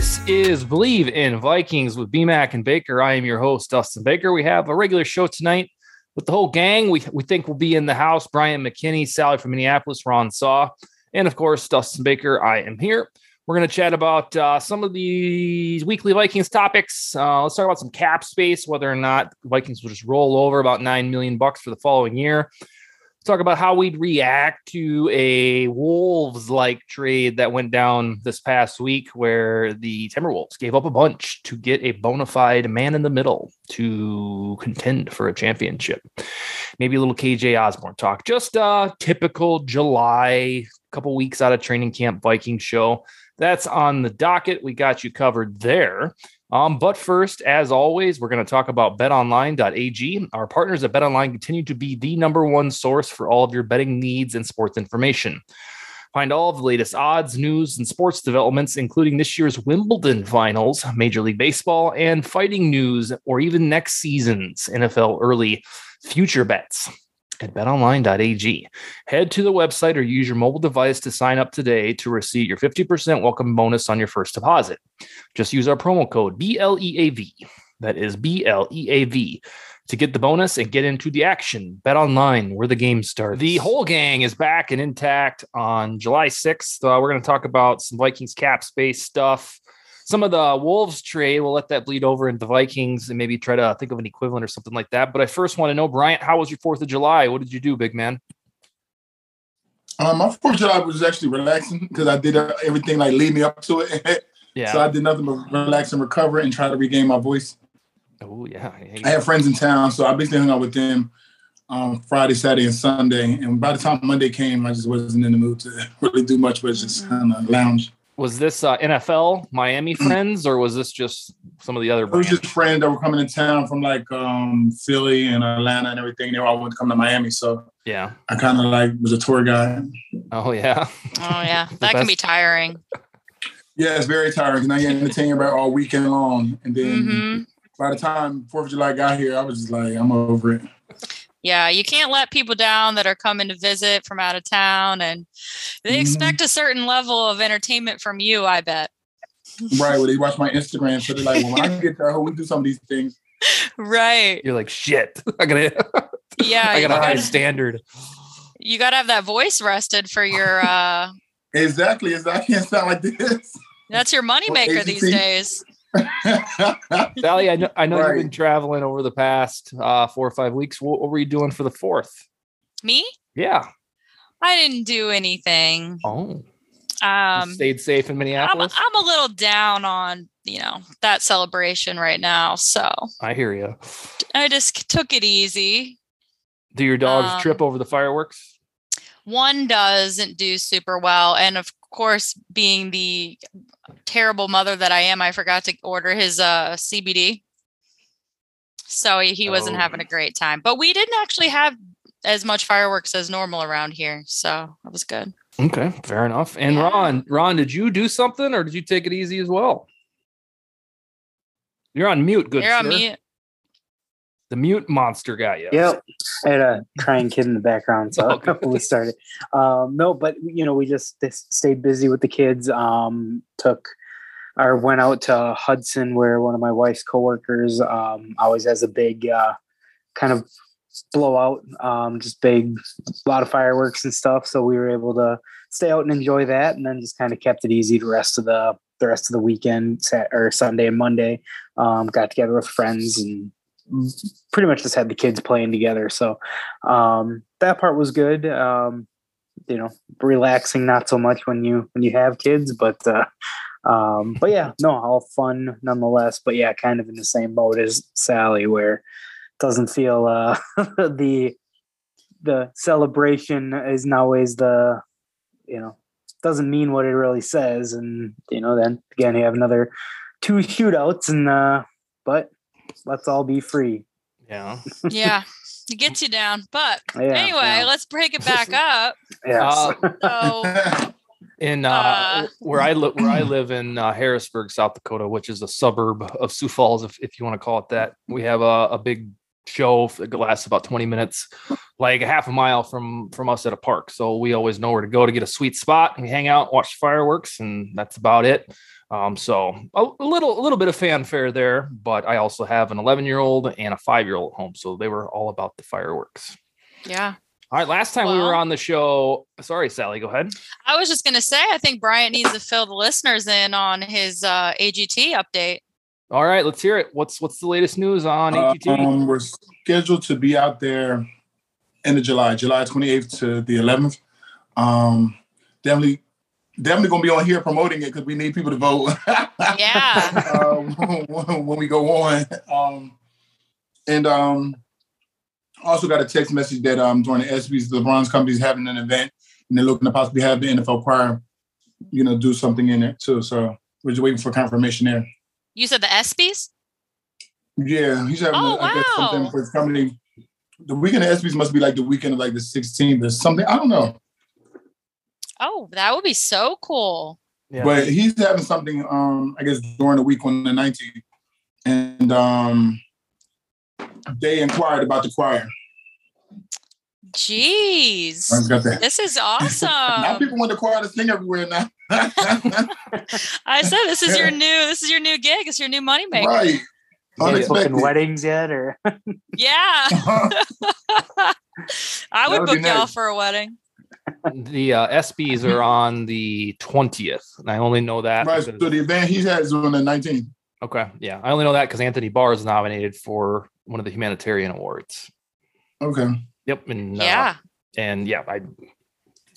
This is Bleav in Vikings with BMAC and Baker. I am your host, Dustin Baker. We have a regular show tonight with the whole gang. We, we think we'll be in the house. Bryant McKinnie, Sally from Minneapolis, Ron Saw, and of course, Dustin Baker. I am here. We're going to chat about uh, some of these weekly Vikings topics. Uh, let's talk about some cap space, whether or not Vikings will just roll over about nine million bucks for the following year talk about how we'd react to a Wolves like trade that went down this past week, where the Timberwolves gave up a bunch to get a bona fide man in the middle to contend for a championship. Maybe a little KJ Osborn talk, just a typical July, couple weeks out of training camp Viking show. That's on the docket. We got you covered there. Um, but first, as always, we're going to talk about betonline.ag. Our partners at betonline continue to be the number one source for all of your betting needs and sports information. Find all of the latest odds, news, and sports developments, including this year's Wimbledon finals, Major League Baseball, and fighting news, or even next season's NFL early future bets at betonline.ag. Head to the website or use your mobile device to sign up today to receive your 50% welcome bonus on your first deposit. Just use our promo code BLEAV. That is BLEAV to get the bonus and get into the action. Bet online where the game starts. The whole gang is back and intact on July 6th. Uh, we're going to talk about some Vikings cap space stuff some of the Wolves trade, we'll let that bleed over into the Vikings and maybe try to think of an equivalent or something like that. But I first want to know, Bryant, how was your Fourth of July? What did you do, big man? Um, my Fourth of July was actually relaxing because I did uh, everything like lead me up to it. yeah. So I did nothing but relax and recover and try to regain my voice. Oh yeah. I have friends in town, so I basically hung out with them um, Friday, Saturday, and Sunday. And by the time Monday came, I just wasn't in the mood to really do much, but just kind of lounge was this uh, NFL Miami mm. friends, or was this just some of the other? It was just friends that were coming in town from like um, Philly and Atlanta and everything. They all wanted to come to Miami, so yeah, I kind of like was a tour guide. Oh yeah. Oh yeah, that can be tiring. Yeah, it's very tiring. Now you're entertaining about all weekend long, and then mm-hmm. by the time Fourth of July got here, I was just like, I'm over it. Yeah, you can't let people down that are coming to visit from out of town and they mm-hmm. expect a certain level of entertainment from you, I bet. Right. Well, they watch my Instagram, so they're like, well, when I get there, we do some of these things. Right. You're like, shit. I gotta Yeah. I got a high standard. You gotta have that voice rested for your uh Exactly. Exactly. It sound like this. That's your moneymaker these days. Sally, I know, I know right. you've been traveling over the past uh, four or five weeks. What, what, were you doing for the fourth? Me? Yeah. I didn't do anything. Oh. Um, you stayed safe in Minneapolis. I'm, I'm, a little down on you know that celebration right now. So I hear you. I just took it easy. Do your dogs um, trip over the fireworks? One doesn't do super well, and of course, being the terrible mother that I am, I forgot to order his uh, CBD. So he, he wasn't oh. having a great time. But we didn't actually have as much fireworks as normal around here. So that was good. Okay, fair enough. And yeah. Ron, Ron, did you do something or did you take it easy as well? You're on mute, good You're sir. on mute. The mute monster got you. Yep. I had a crying kid in the background, so okay. we started. Um, no, but you know, we just stayed busy with the kids. Um, took or went out to Hudson, where one of my wife's coworkers um, always has a big uh, kind of blowout, um, just big, a lot of fireworks and stuff. So we were able to stay out and enjoy that, and then just kind of kept it easy the rest of the the rest of the weekend, or Sunday and Monday. Um, got together with friends and pretty much just had the kids playing together. So um, that part was good. Um, you know, relaxing not so much when you when you have kids, but uh, um, but yeah, no, all fun nonetheless. But yeah, kind of in the same boat as Sally, where it doesn't feel uh, the the celebration is always the you know doesn't mean what it really says, and you know then again you have another two shootouts, and uh, but let's all be free. Yeah. yeah. It gets you down. But yeah, anyway, yeah. let's break it back up. yeah. Uh, so in uh, uh, where I live, where I live in uh, Harrisburg, South Dakota, which is a suburb of Sioux Falls, if, if you want to call it that. We have a, a big show that lasts about 20 minutes, like a half a mile from from us at a park. So we always know where to go to get a sweet spot. And we hang out, watch fireworks, and that's about it. Um, so a, a little a little bit of fanfare there, but I also have an 11 year old and a five year old at home, so they were all about the fireworks. Yeah. All right. Last time well, we were on the show, sorry, Sally, go ahead. I was just going to say, I think Bryant needs to fill the listeners in on his uh, AGT update. All right, let's hear it. What's what's the latest news on AGT? Um, we're scheduled to be out there end of July, July 28th to the 11th. Um, definitely, definitely gonna be on here promoting it because we need people to vote. yeah. um, when, we go on, um, and um, also got a text message that um during the ESPYS, the bronze company is having an event and they're looking to possibly have the NFL choir, you know, do something in it too. So we're just waiting for confirmation there. You said the ESPYS? Yeah, he's having oh, a, I guess something for his company. The weekend of ESPYS must be like the weekend of like the 16th or something. I don't know. Oh, that would be so cool. Yeah. But he's having something um I guess during the week on the 19th. And um they inquired about the choir. Jeez. This is awesome. now people want the choir to sing everywhere now. I said this is your new this is your new gig. It's your new money maker. Right. Unexpected. weddings yet or Yeah. I would, would book y'all for a wedding. The uh, ESPYs are on the 20th. And I only know that. Right. So the event he has on the 19th. Okay. Yeah. I only know that because Anthony Barr is nominated for one of the humanitarian awards. Okay. Yep. And uh, yeah. Uh, and yeah, I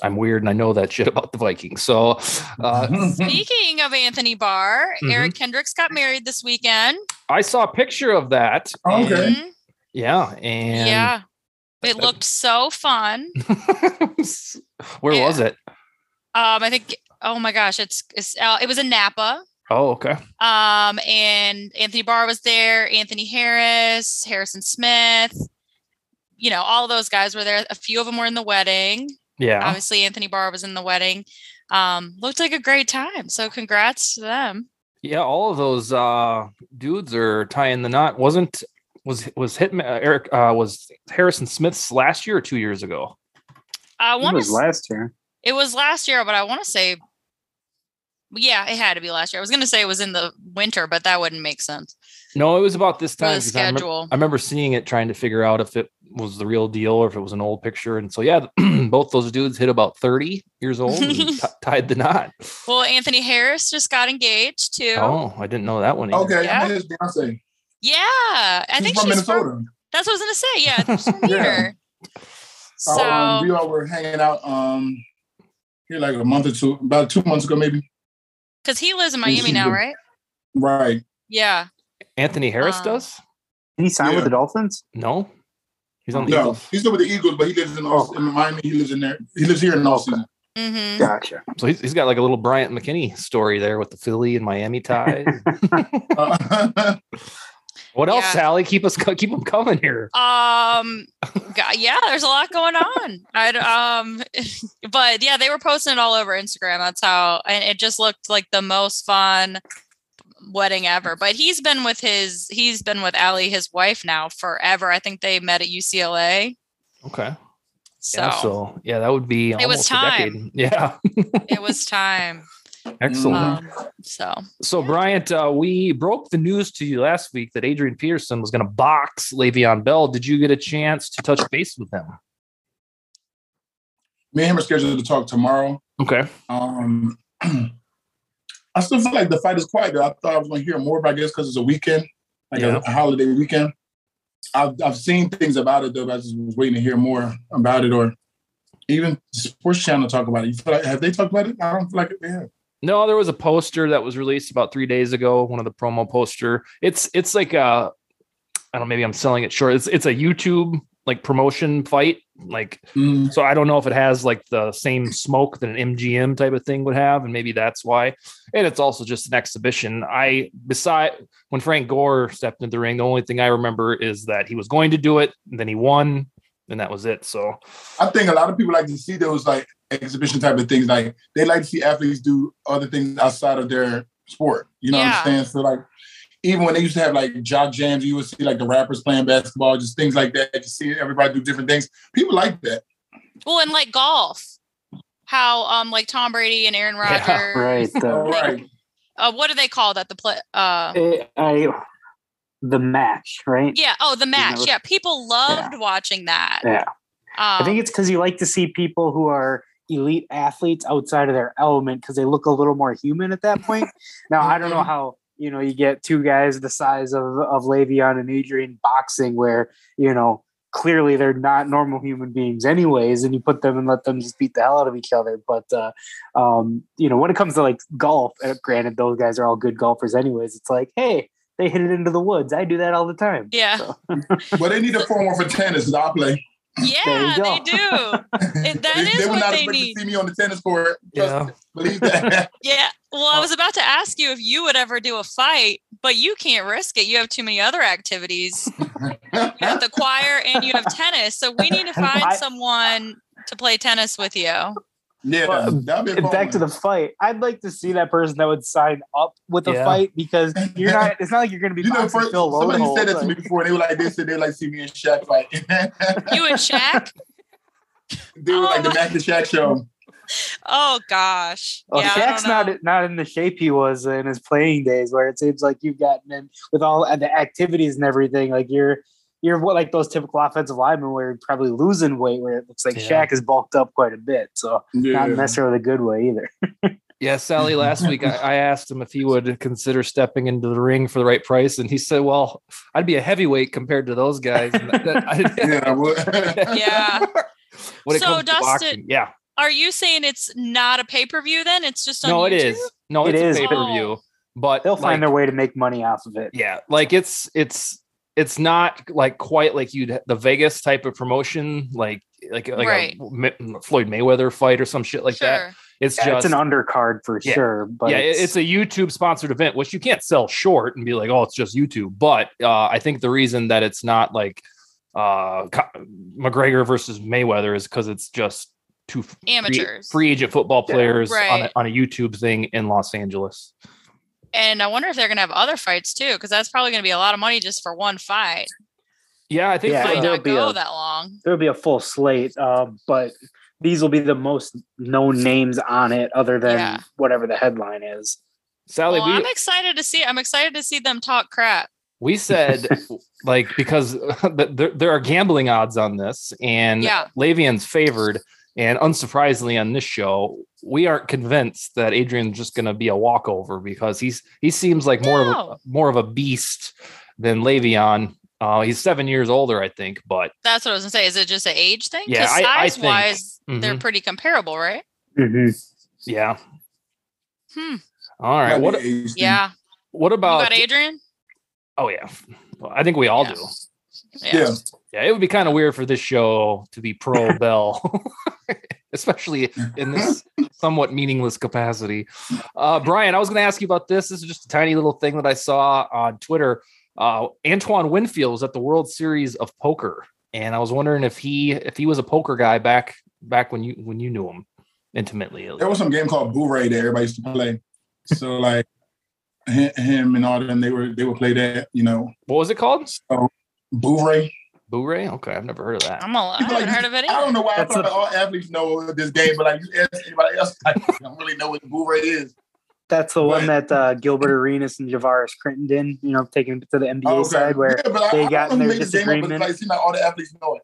I'm weird and I know that shit about the Vikings. So uh, speaking of Anthony Barr, mm-hmm. Eric Kendricks got married this weekend. I saw a picture of that. Okay. Mm-hmm. Yeah. And yeah. It looked so fun. Where yeah. was it? Um, I think. Oh my gosh, it's, it's uh, it was in Napa. Oh, okay. Um, and Anthony Barr was there, Anthony Harris, Harrison Smith. You know, all those guys were there. A few of them were in the wedding. Yeah. Obviously, Anthony Barr was in the wedding. Um, looked like a great time. So congrats to them. Yeah, all of those uh dudes are tying the knot. Wasn't was was Hitman uh, Eric uh was Harrison Smith's last year or two years ago? I want was last year. It was last year, but I want to say yeah, it had to be last year. I was going to say it was in the winter, but that wouldn't make sense. No, it was about this time. schedule. I remember, I remember, seeing it, trying to figure out if it was the real deal or if it was an old picture. And so, yeah, both those dudes hit about 30 years old and t- tied the knot. Well, Anthony Harris just got engaged too. Oh, I didn't know that one. Either. Okay, yeah. Beyonce. Yeah, I she's think from she's Minnesota. From, that's what I was going to say. Yeah, she's from here. So um, we all were hanging out um here like a month or two, about two months ago, maybe. Because he lives in Miami now, right? Right. Yeah. Anthony Harris um, does. Did he sign yeah. with the Dolphins? No. He's on the no, Eagles. He's still with the Eagles, but he lives in, oh. in Miami. He lives in there. He lives here in Austin. Mm-hmm. Gotcha. So he's, he's got like a little Bryant McKinnie story there with the Philly and Miami ties. uh, what else, yeah. Sally? Keep us keep them coming here. Um, yeah, there's a lot going on. I um, but yeah, they were posting it all over Instagram. That's how, and it just looked like the most fun wedding ever. But he's been with his, he's been with Allie, his wife, now forever. I think they met at UCLA. Okay. So yeah, so, yeah that would be. It was time. Yeah. it was time. Excellent. Um, so, so Bryant, uh, we broke the news to you last week that Adrian Peterson was going to box Le'Veon Bell. Did you get a chance to touch base with him? Me and him are scheduled to talk tomorrow. Okay. Um, I still feel like the fight is quiet. Though. I thought I was going to hear more, but I guess because it's a weekend, like Yeah. a, a holiday weekend. I've I've seen things about it though. But I just was waiting to hear more about it, or even Sports Channel talk about it. You feel like have they talked about it? I don't feel like they have. No, there was a poster that was released about three days ago. One of the promo poster. It's it's like a, I don't know. Maybe I'm selling it short. It's it's a YouTube like promotion fight. Like Mm, so, I don't know if it has like the same smoke that an MGM type of thing would have, and maybe that's why. And it's also just an exhibition. I beside when Frank Gore stepped into the ring, the only thing I remember is that he was going to do it, and then he won, and that was it. So I think a lot of people like to see those like exhibition type of things. Like they like to see athletes do other things outside of their sport. You know Yeah. what I'm saying? So like even when they used to have like jock jams, you would see like the rappers playing basketball, just things like that. You see everybody do different things. People like that. Well, and like golf, how um like Tom Brady and Aaron Yeah, Rodgers. Right. All The, right. Uh, what do they call that? The play. Uh, I, I, the match, right? yeah. Oh, the match. know- Yeah, people loved watching that. Yeah. Um, I think it's because you like to see people who are elite athletes outside of their element because they look a little more human at that point. now I don't know Mhm. how you know you get two guys the size of of Le'Veon and Adrian boxing where you know clearly they're not normal human beings anyways and you put them and let them just beat the hell out of each other but uh um you know when it comes to like golf uh, granted those guys are all good golfers anyways it's like hey they hit it into the woods i do that all the time yeah. So- But they need a form one for tennis. 'cause I play. Yeah, they do. It- that is they what would not they expect need. to see me on the tennis court. Trust Yeah. Believe that. Yeah. Well, I oh. was about to ask you if you would ever do a fight, but you can't risk it. You have too many other activities. You have the choir and you have tennis. So we need to find I- someone to play tennis with you. Yeah, Well, that'd be fun back to the fight. I'd like to see that person that would sign up with a Yeah. fight because you're not. It's not like you're going to be You know, first, Phil somebody Loadholt, said that to me before, and they were like, they said they like see me and Shaq fight. You and Shaq? they were like the Oh. Mac and Shaq show. Oh gosh. Well, yeah, Shaq's not not in the shape he was in his playing days, where it seems like you've gotten in with all the activities and everything. Like you're you're what like those typical offensive linemen where you're probably losing weight, where it looks like Yeah. Shaq is bulked up quite a bit. So not necessarily the good way either. Yeah, Sally. Last week, I, I asked him if he would consider stepping into the ring for the right price, and he said, "Well, I'd be a heavyweight compared to those guys." That- that- Yeah, Yeah. when So, Dustin- boxing, yeah. Are you saying it's not a pay per view then? It's just on No, it YouTube? is. No, It it's is. a pay per view, Oh. but They'll like, find their way to make money off of it. yeah, like it's it's it's not like quite like you'd the Vegas type of promotion, like like like Right. a Floyd Mayweather fight or some shit like sure. that. It's Yeah, just it's an undercard for Yeah. sure. But yeah, it- it's, a YouTube sponsored event, which you can't sell short and be like, oh, it's just YouTube. But uh, I think the reason that it's not like uh, McGregor versus Mayweather is because it's just two f- free, Amateurs. free agent football Yeah. players on, a, on a YouTube thing in Los Angeles. And I wonder if they're going to have other fights too, because that's probably going to be a lot of money just for one fight. Yeah, I think Yeah, so. Might there'll not be go a- that long. there'll be a full slate, uh, but these will be the most known names on it, other than Yeah. whatever the headline is. Sally, well, we, I'm excited to see. I'm excited to see them talk crap. we said like because there, there are gambling odds on this and Yeah. Le'Veon's favored and unsurprisingly on this show we aren't convinced that Adrian's just going to be a walkover because he's he seems like more of a more of a beast than Le'Veon uh, he's seven years older I think but That's what I was going to say. Is it just an age thing? Yeah, I- I size wise, they're Mhm. pretty comparable, right? Mm-hmm. yeah Hmm. all right what Yeah. what You about got Adrian? oh yeah Well, I think we all Yeah. do Yeah. Yeah, it would be kind of weird for this show to be pro Bell, especially in this somewhat meaningless capacity. Uh, Brian, I was going to ask you about this. This is just a tiny little thing that I saw on Twitter. Uh, Antoine Winfield was at the World Series of Poker, and I was wondering if he if he was a poker guy back back when you when you knew him intimately. There was some game called Boo Ray that everybody used to play. So like him and all them, they were they would play that, you know, What was it called? Boo Ray. Boo-ray? Okay, I've never heard of that. I'm a, I People haven't like- heard of it I don't know why I thought a- all athletes know this game, but like you ask anybody else, I don't really know what Boo Ray is. That's the one that uh, Gilbert Arenas and Javaris Critton did, you know, taking it to the NBA okay. side where, yeah, but they I got don't in their make this game up, disagreement. like, it seems like all the athletes know it.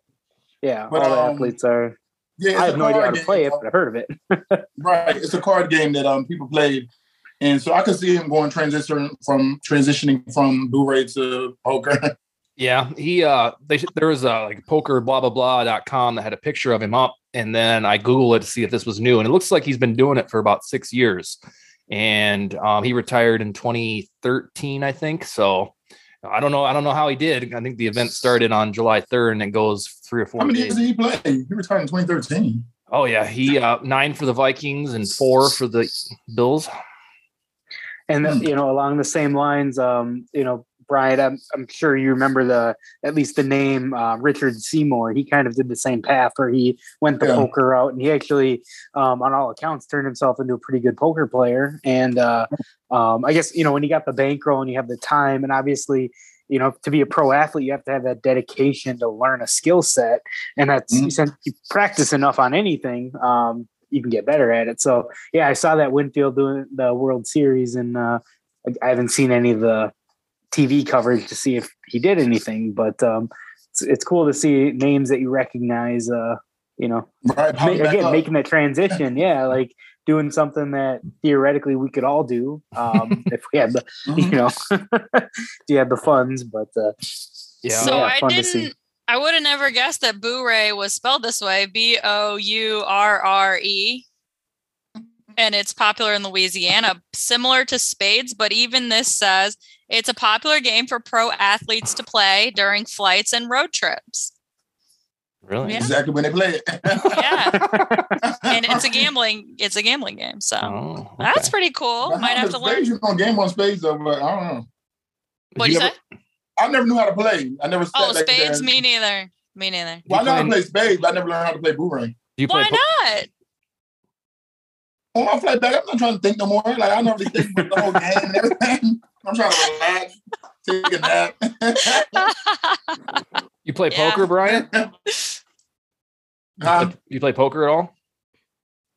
yeah, But, all the um, athletes are. Yeah, I have no idea how card to game. play it, but I heard of it. Right, it's a card game that um people played, and so I could see him going transition from transitioning from Blu-ray to poker. Yeah, he uh they there was a like poker blah blah blah.com that had a picture of him up and then I googled it to see if this was new and it looks like he's been doing it for about 6 years. And um he retired in 2013 I think. So I don't know I don't know how he did. I think the event started on July 3rd and it goes 3 or 4 How many days. years did he play? He retired in 2013. Oh yeah, he uh 9 for the Vikings and 4 for the Bills. And Hmm. you know, along the same lines, um, you know, Brian, I'm, I'm sure you remember the at least the name uh, Richard Seymour. He kind of did the same path where he went the Yeah. poker route, and he actually, um, on all accounts, turned himself into a pretty good poker player. And uh, um, I guess you know when you got the bankroll and you have the time, and obviously, you know, to be a pro athlete, you have to have that dedication to learn a skill set, and that's Mhm. you, practice enough on anything. Um, you can get better at it. So yeah, I saw that Winfield doing the World Series, and uh, I haven't seen any of the TV coverage to see if he did anything, but um, it's, it's cool to see names that you recognize. Uh, you know, Right, ma- again, up. making that transition. Yeah, like doing something that theoretically we could all do um, if we had the, you Mhm. know, if you had the funds. But uh, Yeah. So Yeah, I fun to see. didn't. I would have never guessed that Boo-ray was spelled this way: B O U R R E, and it's popular in Louisiana, similar to spades. But even this says it's a popular game for pro athletes to play during flights and road trips. Really? Yeah. exactly when they play it. Yeah, and it's a gambling. It's a gambling game. So Oh, that's pretty cool. But Might have to learn. spades, You know, game on spades though, but I don't know. What do you never- say? I never knew how to play. I never. sat Oh, back spades. and- Me neither. Me neither. Well, I know how to play spades, but I never learned how to play boomerang. Do you play Why po- not? On my flight back, I'm not trying to think no more. Like I know everything about the whole game and everything. I'm trying to relax, take a nap. You play Yeah. poker, Brian? Huh? You play poker at all?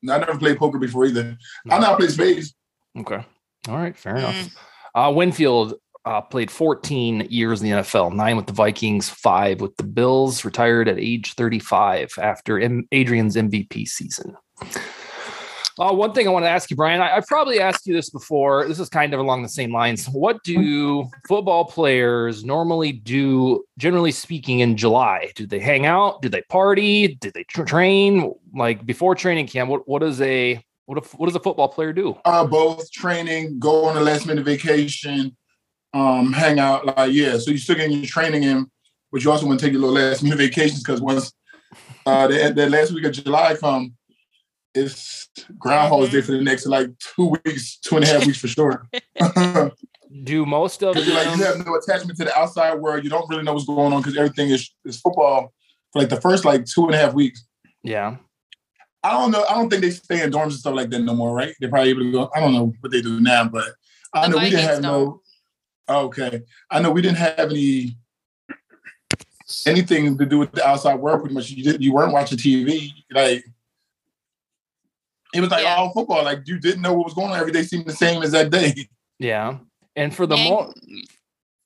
I never played poker before either. I now play spades. Okay. All right. Fair enough. Mm. Uh, Winfield uh, played 14 years in the NFL, nine with the Vikings, five with the Bills, retired at age 35 after M- Adrian's MVP season. Uh, one thing I want to ask you, Brian, I, I've probably asked you this before. This is kind of along the same lines. What do football players normally do, generally speaking, in July? Do they hang out? Do they party? Do they tr- train? Like before training camp, what, what does a what, a, what does a football player do? Uh, both training, go on a last minute vacation, um, hang out. Like yeah, so you're still getting your training in, but you also want to take your little last minute vacations because once uh, the, the last week of July come, it's Groundhog's Day for the next like two weeks, two and a half weeks for sure. Do most of Because like you have no attachment to the outside world. You don't really know what's going on because everything is is football for like the first like two and a half weeks. Yeah. I don't know. I don't think they stay in dorms and stuff like that no more, right? They're probably able to go. I don't know what they do now, but I The know we didn't Vikings have no. Okay, I know we didn't have any anything to do with the outside world. Pretty much, you did, you weren't watching TV. Like it was like Yeah. all football. Like you didn't know what was going on. Every day seemed the same as that day. Yeah. And for the Yank- mo-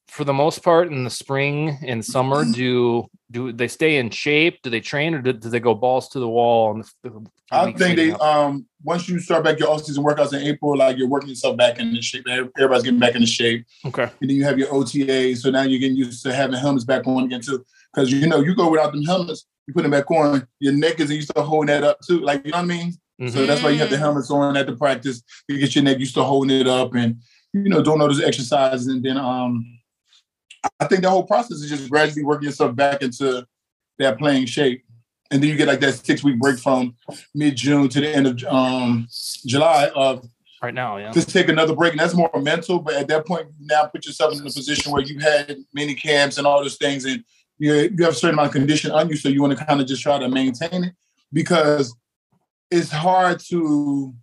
for the most part in the spring and summer, do do they stay in shape? Do they train or do, do they go balls to the wall? On the, the I think they up? um once you start back your off season workouts in April, like you're working yourself back into shape. Everybody's getting back into shape. okay. and then you have your OTA. So now you're getting used to having helmets back on again too. Because you know, you go without them helmets, you put them back on, your neck is used to holding that up too. Like you know what I mean? So Mhm. that's why you have the Mm. helmets on at the practice to get your neck used to holding it up and you know doing all those exercises. And then um I think the whole process is just gradually working yourself back into that playing shape. And then you get like that six week break from mid June to the end of um July of right now, yeah. just take another break. And that's more mental. But at that point, you now put yourself in a position where you had many camps and all those things, and you you have a certain amount of condition on you, so you want to kind of just try to maintain it because it's hard to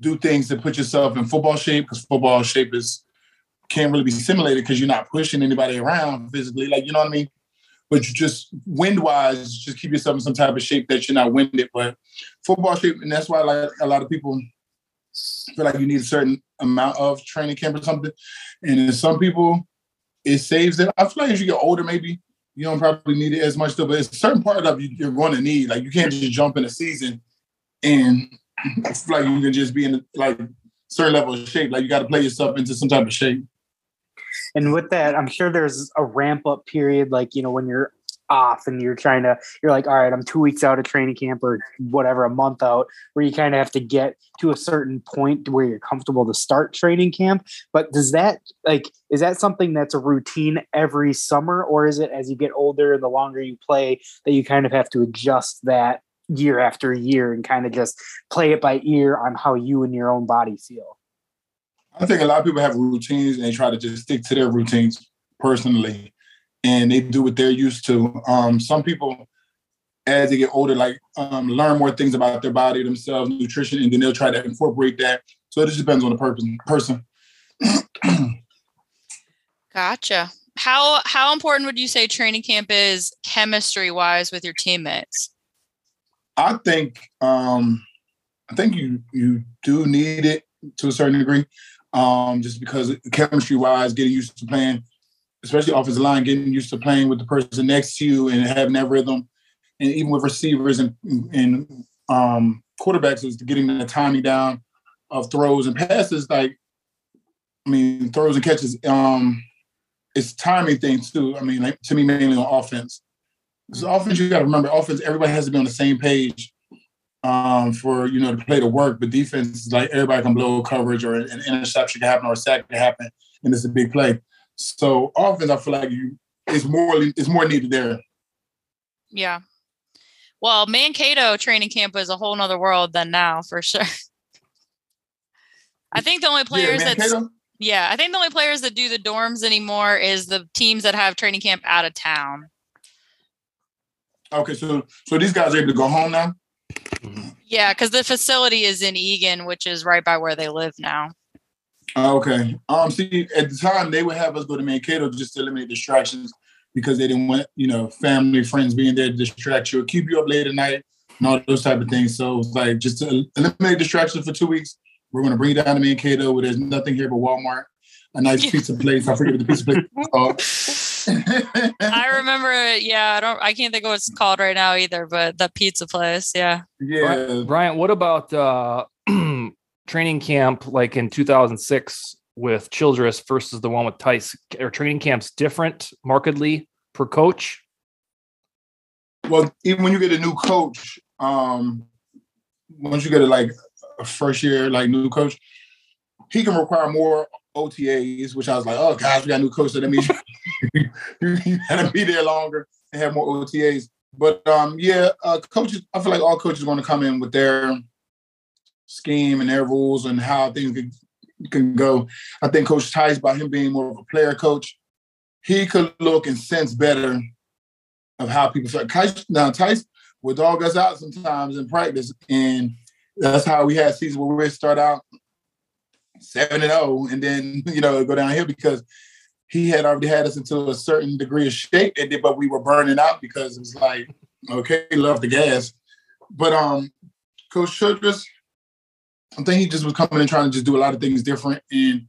do things to put yourself in football shape because football shape is can't really be simulated because you're not pushing anybody around physically, like you know what I mean. But you just wind wise, just keep yourself in some type of shape that you're not winded. But football shape, and that's why like a lot of people feel like you need a certain amount of training camp or something. And then some people, it saves it. I feel like as you get older, maybe you don't probably need it as much though, but it's a certain part of you you're going to need. Like you can't just jump in a season and like you can just be in like certain level of shape. Like you got to play yourself into some type of shape. And with that, I'm sure there's a ramp up period, like you know when you're off and you're trying to you're like all right i'm two weeks out of training camp or whatever a month out where you kind of have to get to a certain point where you're comfortable to start training camp but does that like is that something that's a routine every summer or is it as you get older and the longer you play that you kind of have to adjust that year after year and kind of just play it by ear on how you and your own body feel i think a lot of people have routines and they try to just stick to their routines personally and they do what they're used to. Um, some people, as they get older, like um, learn more things about their body, themselves, nutrition, and then they'll try to incorporate that. So it just depends on the person. Person. gotcha. How how important would you say training camp is chemistry wise with your teammates? I think um, I think you you do need it to a certain degree, um, just because chemistry wise, getting used to playing especially offensive line, getting used to playing with the person next to you and having that rhythm, and even with receivers and and um, quarterbacks is getting the timing down of throws and passes. Like, I mean, throws and catches. Um, it's timing things too. I mean, like, to me, mainly on offense. So offense, you got to remember, offense. Everybody has to be on the same page um, for you know to play to work. But defense is like everybody can blow coverage or an interception can happen or a sack can happen, and it's a big play. So offense, I feel like you it's more it's more needed there. Yeah. Well, Mankato training camp is a whole nother world than now for sure. I think the only players yeah, that yeah, I think the only players that do the dorms anymore is the teams that have training camp out of town. Okay, so so these guys are able to go home now. Yeah, because the facility is in Eagan, which is right by where they live now. Okay. Um. See, at the time they would have us go to Mankato just to eliminate distractions because they didn't want you know family friends being there to distract you or keep you up late at night and all those type of things. So it's like just to eliminate distractions for two weeks. We're going to bring you down to Mankato where there's nothing here but Walmart, a nice pizza place. I forget what the pizza place I remember it. Yeah, I don't. I can't think of what it's called right now either. But the pizza place. Yeah. Yeah. Brian, what about uh, training camp like in 2006 with Childress versus the one with Tice? Are training camps different markedly per coach? Well, even when you get a new coach, um, once you get a like a first year like new coach, he can require more OTAs, which I was like, oh gosh, we got a new coach, so that means you, gotta be there longer and have more OTAs. But um, yeah, uh, coaches, I feel like all coaches want to come in with their scheme and their rules and how things can, can go. I think Coach Tice, by him being more of a player coach, he could look and sense better of how people start. Tice, now Tice would dog us out sometimes in practice, and that's how we had seasons where we start out seven and zero, oh, and then you know go down here because he had already had us into a certain degree of shape, and but we were burning out because it was like, okay, love the gas. But um, Coach Childress, I think he just was coming and trying to just do a lot of things different. And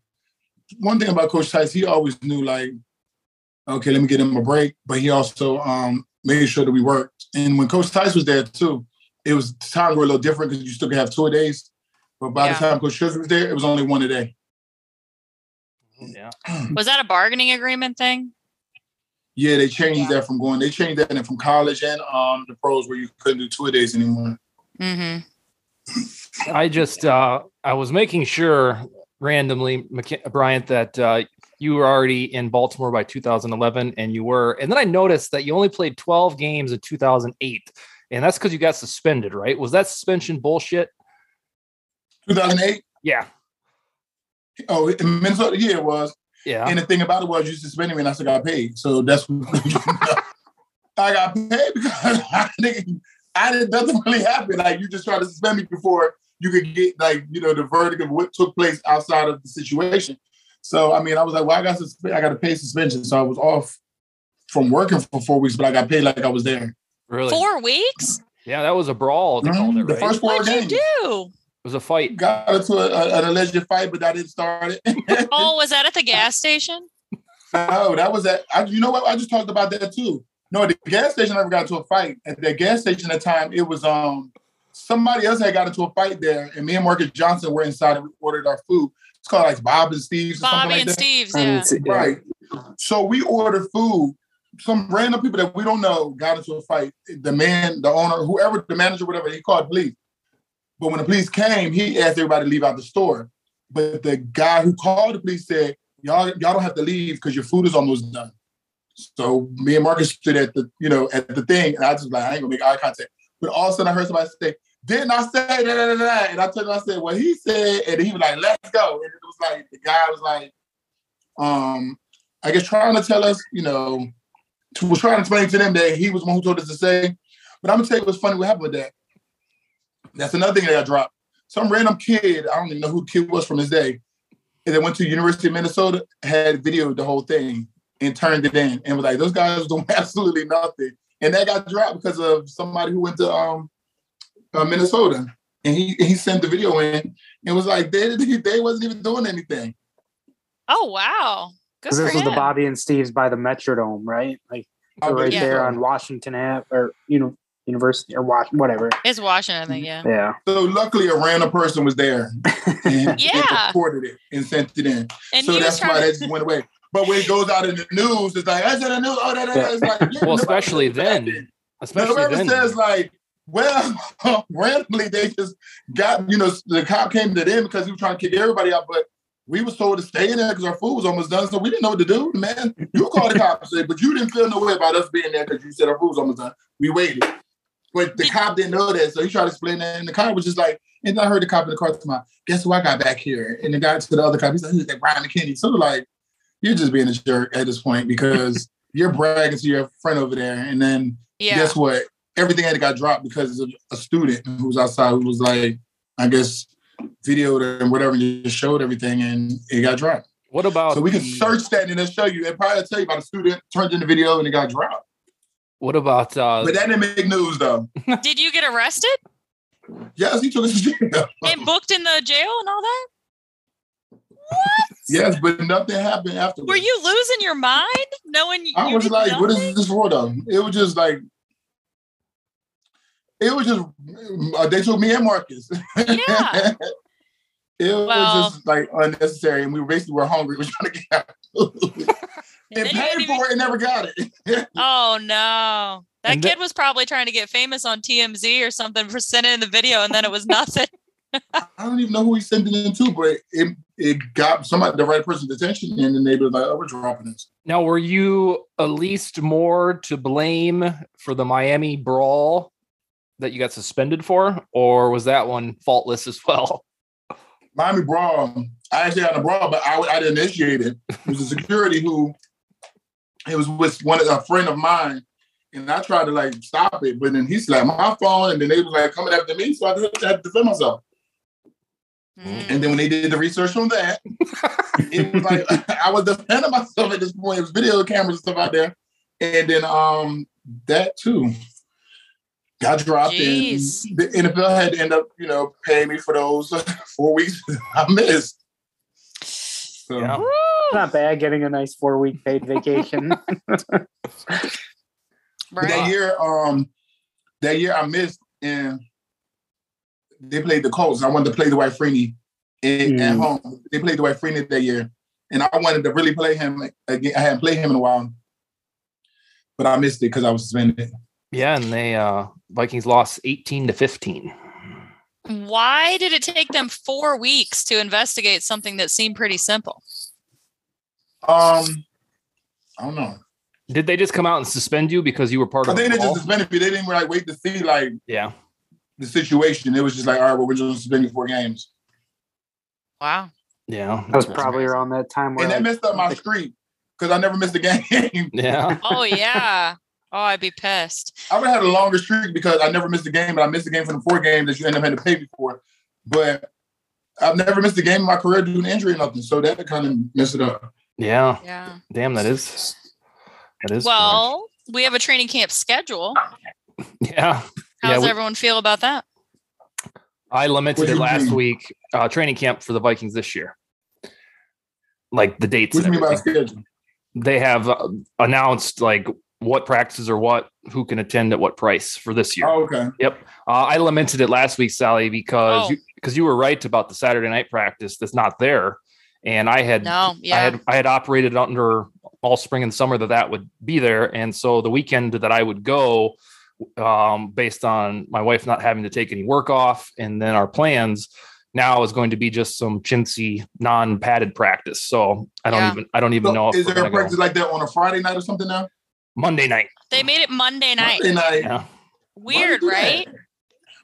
one thing about Coach Tice, he always knew like, okay, let me get him a break. But he also um, made sure that we worked. And when Coach Tice was there too, it was times were a little different because you still could have two days. But by yeah. the time Coach Childress was there, it was only one a day. Yeah. was that a bargaining agreement thing? Yeah, they changed yeah. that from going. They changed that from college and um, the pros where you couldn't do two a days anymore. Mm-hmm. I just uh, I was making sure randomly, McK- Bryant, that uh, you were already in Baltimore by 2011, and you were. And then I noticed that you only played 12 games in 2008, and that's because you got suspended, right? Was that suspension bullshit? 2008. Yeah. Oh, in Minnesota, yeah, it was. Yeah. And the thing about it was, you suspended me, and I still got paid. So that's what I got paid because I didn't I didn't nothing really happen. Like you just tried to suspend me before you could get like you know the verdict of what took place outside of the situation. So I mean, I was like, well, I got susp- I got a pay suspension, so I was off from working for four weeks, but I got paid like I was there. Really? Four weeks? Yeah, that was a brawl. They mm-hmm. called it, right? The first four What'd games. you do? It was a fight. Got into a, a, an alleged fight, but I didn't start it. oh, was that at the gas station? No, that was at. I, you know what? I just talked about that too. No, at the gas station I never got into a fight. At the gas station at the time, it was um somebody else had got into a fight there, and me and Marcus Johnson were inside and we ordered our food. It's called like Bob and Steve's or Bobby something like and that. Steve's, And yeah. it's- yeah. Right. So we ordered food. Some random people that we don't know got into a fight. The man, the owner, whoever, the manager, whatever, he called police. But when the police came, he asked everybody to leave out the store. But the guy who called the police said, "Y'all, y'all don't have to leave because your food is almost done." So me and Marcus stood at the, you know, at the thing, and I just like, I ain't gonna make eye contact. But all of a sudden, I heard somebody say, "Didn't I say that?" da, da, da, da?" And I told him, I said, "Well, he said," and he was like, "Let's go." And it was like the guy was like, um, I guess trying to tell us, you know, to, was trying to explain to them that he was the one who told us to say. But I'm gonna tell you what's funny. What happened with that? That's another thing that got dropped. Some random kid, I don't even know who the kid was from his day, and then went to University of Minnesota, had videoed the whole thing and turned it in, and was like, "Those guys doing absolutely nothing," and that got dropped because of somebody who went to um, uh, Minnesota, and he he sent the video in and was like, "They they wasn't even doing anything." Oh wow. Because for this was the. Bobby and Steve's by the Metrodome, right? Like I right Yeah. there on Washington Ave or you know University or Wash whatever. It's Washington, I think, yeah. Yeah. So luckily, a random person was there and Yeah. they recorded it and sent it in. And so that's why trying that just went away. But when it goes out in the news, it's like I said, the news. Oh, that, that, that. It's like, yeah, Well, especially then. Especially Whoever then. says like, well, randomly they just got you know the cop came to them because he was trying to kick everybody out, but we was told to stay in there because our food was almost done, so we didn't know what to do. Man, you called the cops, but you didn't feel no way about us being there because you said our food was almost done. We waited, but the cop didn't know that, so he tried to explain that, and the cop was just like, and I heard the cop in the car come out, guess who I got back here? And the guy to the other cop, he's like, who's that Bryant McKinnie? So like, you're just being a jerk at this point because you're bragging to your friend over there, and then Yeah. guess what? Everything had to got dropped because of a student who was outside who was like, I guess, videoed and whatever, and just showed everything, and it got dropped. What about So we can the- search that and then it'll show you. It probably tell you about a student turned in the video and it got dropped. What about uh But that didn't make news though. Did you get arrested Yes, he took us to jail. and booked in the jail and all that? What? yes, but nothing happened afterwards. Were you losing your mind knowing I you was did like, what nothing? is this for though? It was just like, it was just, uh, they took me and Marcus. Yeah. it Well- was just like unnecessary. And we basically were hungry. We were trying to get out. And and then paid didn't even- for it and never got it. Oh no. That And kid that- was probably trying to get famous on TMZ or something for sending in the video and then it was nothing. I don't even know who he sent it into, but it it got somebody the right person's attention, and then they were like, "Oh, we're dropping this." now were you at least more to blame for the Miami brawl that you got suspended for, or was that one faultless as well? Miami brawl. I actually had a brawl, but I, I didn't initiate it. It was a security who it was with one a friend of mine, and I tried to like stop it, but then he slapped my phone, and then they was like coming after me, so I just had to defend myself. Mm. And then when they did the research on that, it was like I was defending myself at this point. It was video cameras and stuff out there, and then um that too got dropped, Jeez. and the NFL had to end up, you know, paying me for those four weeks I missed. So Yeah. Woo! Not bad getting a nice four week paid vacation. but that year, um, that year I missed, and they played the Colts. I wanted to play the Dwight Freeney in, at Mm. home. They played the Dwight Freeney that year, and I wanted to really play him again. I hadn't played him in a while, but I missed it because I was suspended. Yeah, and they uh Vikings lost 18 to 15. Why did it take them four weeks to investigate something that seemed pretty simple? Um, I don't know. Did they just come out and suspend you because you were part I of the think they just suspended me. They didn't like wait to see like Yeah. the situation. It was just like, all right, well, we're just suspending you four games, Wow. Yeah. That was probably around that time where and that like, messed up my streak because I never missed a game. Yeah. Oh yeah. Oh, I'd be pissed. I would have had a longer streak because I never missed a game, but I missed a game from the four games that you end up having to pay me for. But I've never missed a game in my career due to injury or nothing. So that kind of messed it up. Yeah. Yeah. Damn, that is that is Well, we have a training camp schedule. yeah. How Yeah, does we- everyone feel about that? I limited What it last mean? week. Uh, training camp for the Vikings this year. Like the dates. What do and you mean by everything. schedule? They have uh, announced like what practices are what, who can attend at what price for this year. Oh, okay. Yep. Uh, I lamented it last week, Sally, because Oh. you, because you were right about the Saturday night practice that's not there, and I had No, I had I had operated under all spring and summer that that would be there, and so the weekend that I would go, um, based on my wife not having to take any work off, and then our plans now is going to be just some chintzy non-padded practice. So I don't Yeah. even I don't even So know if is there a gonna go. practice like that on a Friday night or something now? Monday night. They made it Monday night. Monday night. Yeah. Weird, right?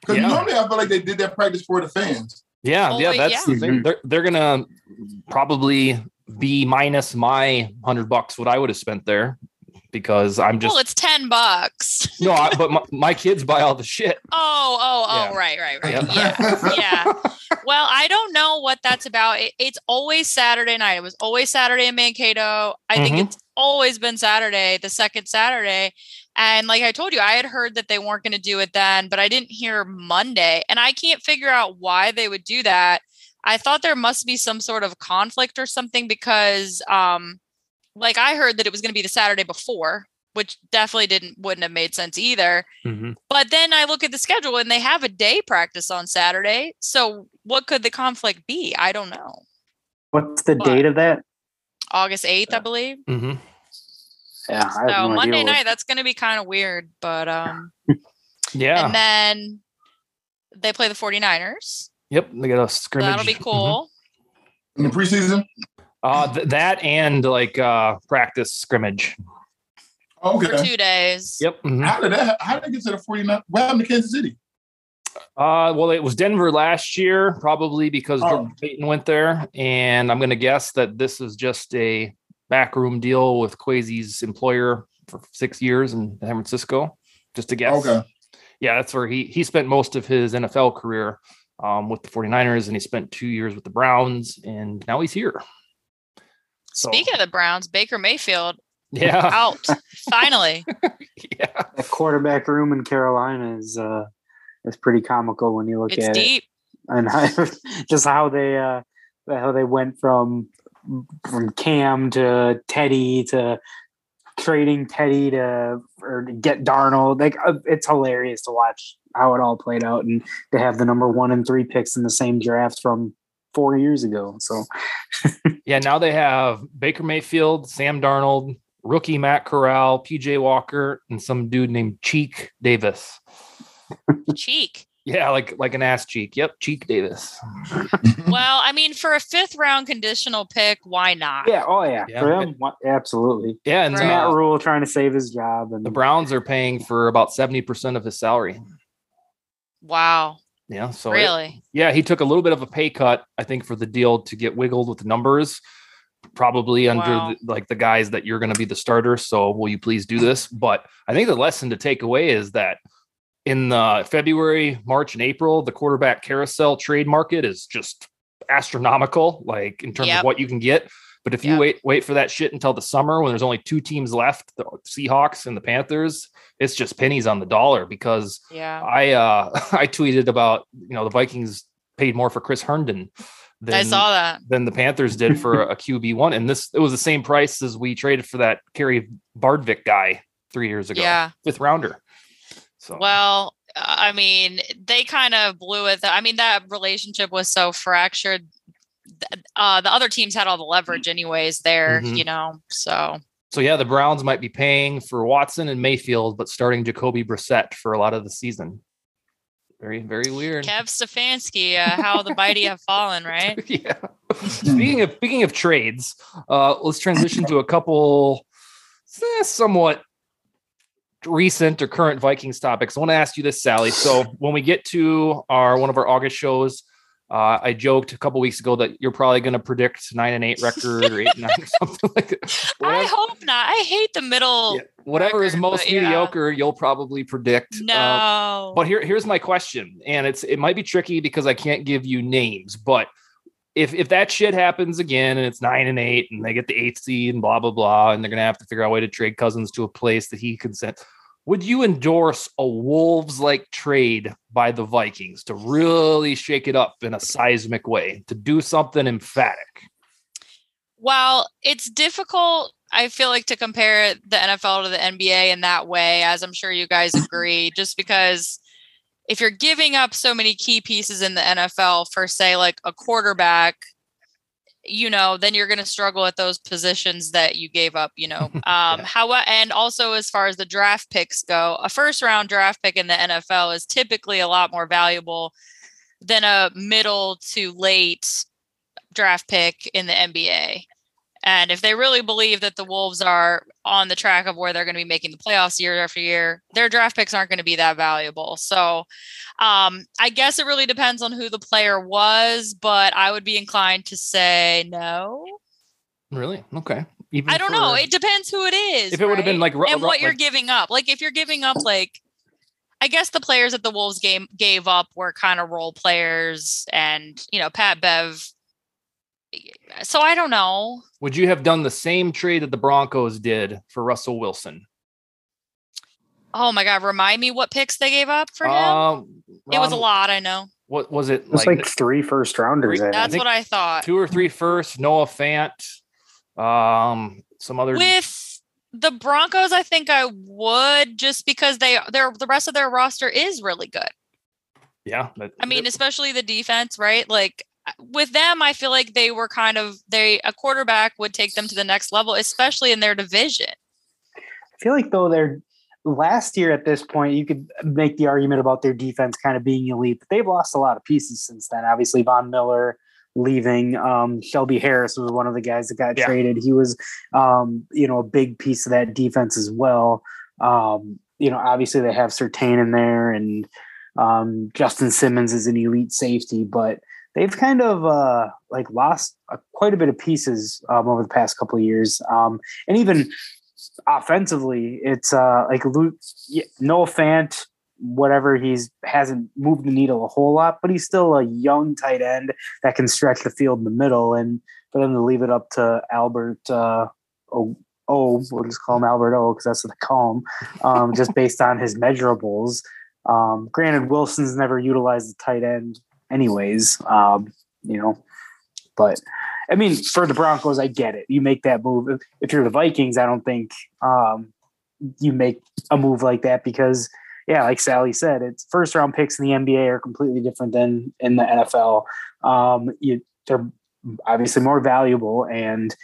Because Yeah. normally I feel like they did that practice for the fans. Yeah, yeah, that's yeah. the thing. They're they're gonna probably be minus my hundred bucks what I would have spent there because I'm just well, it's ten bucks. no, I, but my, my kids buy all the shit. Oh, oh, oh, Yeah. right, right, right. Yeah. Yeah. yeah. Well, I don't know what that's about. It, it's always Saturday night. It was always Saturday in Mankato. I think Mhm. it's always been Saturday, the second Saturday. And like I told you, I had heard that they weren't going to do it then, but I didn't hear Monday. And I can't figure out why they would do that. I thought there must be some sort of conflict or something because um like I heard that it was going to be the Saturday before, which definitely didn't wouldn't have made sense either. But then I look at the schedule and they have a day practice on Saturday. So what could the conflict be? I don't know. What's the What? date of that? August 8th, I believe. Mhm. Yeah, I So no idea Monday what- night, that's going to be kind of weird. But, um, Yeah. and then they play the 49ers. yep. They got a So scrimmage. that'll be Mhm. cool. In the preseason? Uh, th- that and like uh practice scrimmage. For Okay. two days. Yep. mhm. How did that how did they get to the 49? What happened to Kansas City? Uh, well, it was Denver last year, probably because Oh. Jordan Payton went there, and I'm going to guess that this is just a backroom deal with Kwesi's employer for six years in San Francisco. Just a guess. Okay. Yeah, that's where he he spent most of his NFL career um, with the 49ers, and he spent two years with the Browns, and now he's here. So, Speaking of the Browns, Baker Mayfield yeah, out finally. yeah, that quarterback room in Carolina is uh is pretty comical when you look It's at it. deep. and how, just how they uh how they went from from Cam to Teddy to trading Teddy to or to get Darnold. Like uh, it's hilarious to watch how it all played out and to have the number one and three picks in the same draft from four years ago. So yeah. Now they have Baker Mayfield, Sam Darnold, rookie Matt Corral, PJ Walker, and some dude named Cheek Davis. Cheek. Yeah, like like an ass cheek. Yep, Cheek Davis. Well, I mean, for a fifth round conditional pick, why not? yeah, oh yeah, Yeah. for them, what- absolutely. Yeah, and It's Right. Matt uh, Rhule trying to save his job, and the Browns are paying for about seventy percent of his salary. Wow. Yeah, so it- really? yeah, he took a little bit of a pay cut, I think, for the deal to get wiggled with the numbers, probably under Wow. the, like the guys that you're going to be the starter. So will you please do this? But I think the lesson to take away is that in the February, March, and April, the quarterback carousel trade market is just astronomical, like in terms Yep. of what you can get. But if you Yep. wait wait for that shit until the summer when there's only two teams left, the Seahawks and the Panthers, it's just pennies on the dollar because Yeah. I uh I tweeted about you know the Vikings paid more for Chris Herndon than I saw that. than the Panthers did for a QB one, and this it was the same price as we traded for that Kaare Vedvik guy three years ago, Yeah. fifth rounder. So Well, I mean, they kind of blew it. I mean, that relationship was so fractured. Uh, the other teams had all the leverage, anyways. There, Mhm. you know. So so yeah, the Browns might be paying for Watson and Mayfield, but starting Jacoby Brissett for a lot of the season. Very very weird. Kev Stefanski, uh, how the mighty have fallen, right? yeah. speaking of speaking of trades, uh, let's transition to a couple eh, somewhat recent or current Vikings topics. I want to ask you this, Sally. So when we get to our one of our August shows, uh, I joked a couple weeks ago that you're probably going to predict nine and eight record or eight and nine or something like that. I hope not. I hate the middle. yeah, whatever is most yeah. mediocre, you'll probably predict. Uh, No. but here, here's my question, and it's it might be tricky because I can't give you names, but if if that shit happens again and it's nine and eight and they get the eighth seed and blah blah blah, and they're gonna have to figure out a way to trade Cousins to a place that he consent, would you endorse a Wolves like trade by the Vikings to really shake it up in a seismic way to do something emphatic? Well, it's difficult. I feel like to compare the NFL to the NBA in that way, as I'm sure you guys agree, just because if you're giving up so many key pieces in the NFL for, say, like a quarterback, you know, then you're going to struggle at those positions that you gave up, you know. Um, yeah. how and also as far as the draft picks go, a first round draft pick in the NFL is typically a lot more valuable than a middle to late draft pick in the NBA. And if they really believe that the Wolves are on the track of where they're going to be making the playoffs year after year, their draft picks aren't going to be that valuable. So um, I guess it really depends on who the player was, but I would be inclined to say no. Really? Okay. Even I don't for, know. It depends who it is. If it right? would have been like and what like, you're giving up. Like if you're giving up like I guess the players that the Wolves game gave up were kind of role players and you know Pat Bev so I don't know. Would you have done the same trade that the Broncos did for Russell Wilson? Oh my god! Remind me what picks they gave up for him. Um, it was a lot. I know. What was it? It was like, like three first rounders. Three, that's what I thought. Two or three first. Noah Fant. Um, some other with the Broncos. I think I would just because they their the rest of their roster is really good. Yeah, I mean, especially the defense, right? Like with them, I feel like they were kind of they a quarterback would take them to the next level, especially in their division. I feel like though they're last year at this point, you could make the argument about their defense kind of being elite, but they've lost a lot of pieces since then. Obviously, Von Miller leaving. Um, Shelby Harris was one of the guys that got yeah. traded. He was, um, you know, a big piece of that defense as well. Um, you know, obviously they have Surtain in there and um, Justin Simmons is an elite safety, but they've kind of uh, like lost uh, quite a bit of pieces um, over the past couple of years. Um, and even offensively, it's uh, like Luke, Noah Fant, whatever he's hasn't moved the needle a whole lot, but he's still a young tight end that can stretch the field in the middle. And for them to leave it up to Albert, uh, oh, we'll just call him Albert O because that's what they call him, um, just based on his measurables. Um, granted, Wilson's never utilized the tight end anyways. Um, you know, but I mean, for the Broncos, I get it. You make that move. If you're the Vikings, I don't think um, you make a move like that because, yeah, like Sally said, it's first round picks in the NBA are completely different than in the NFL. Um, you, they're obviously more valuable, and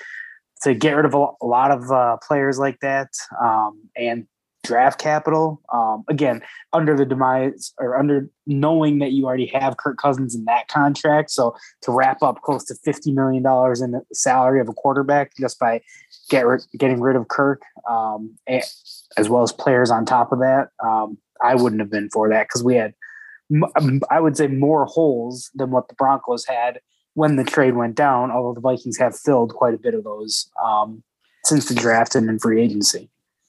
to get rid of a, lot of uh, players like that um, and draft capital. Um, again, under the demise or under knowing that you already have Kirk Cousins in that contract. So to wrap up close to $50 million in the salary of a quarterback just by get getting rid of Kirk, um, as well as players on top of that, um, I wouldn't have been for that because we had, I would say, more holes than what the Broncos had when the trade went down, although the Vikings have filled quite a bit of those um, since the draft and in free agency.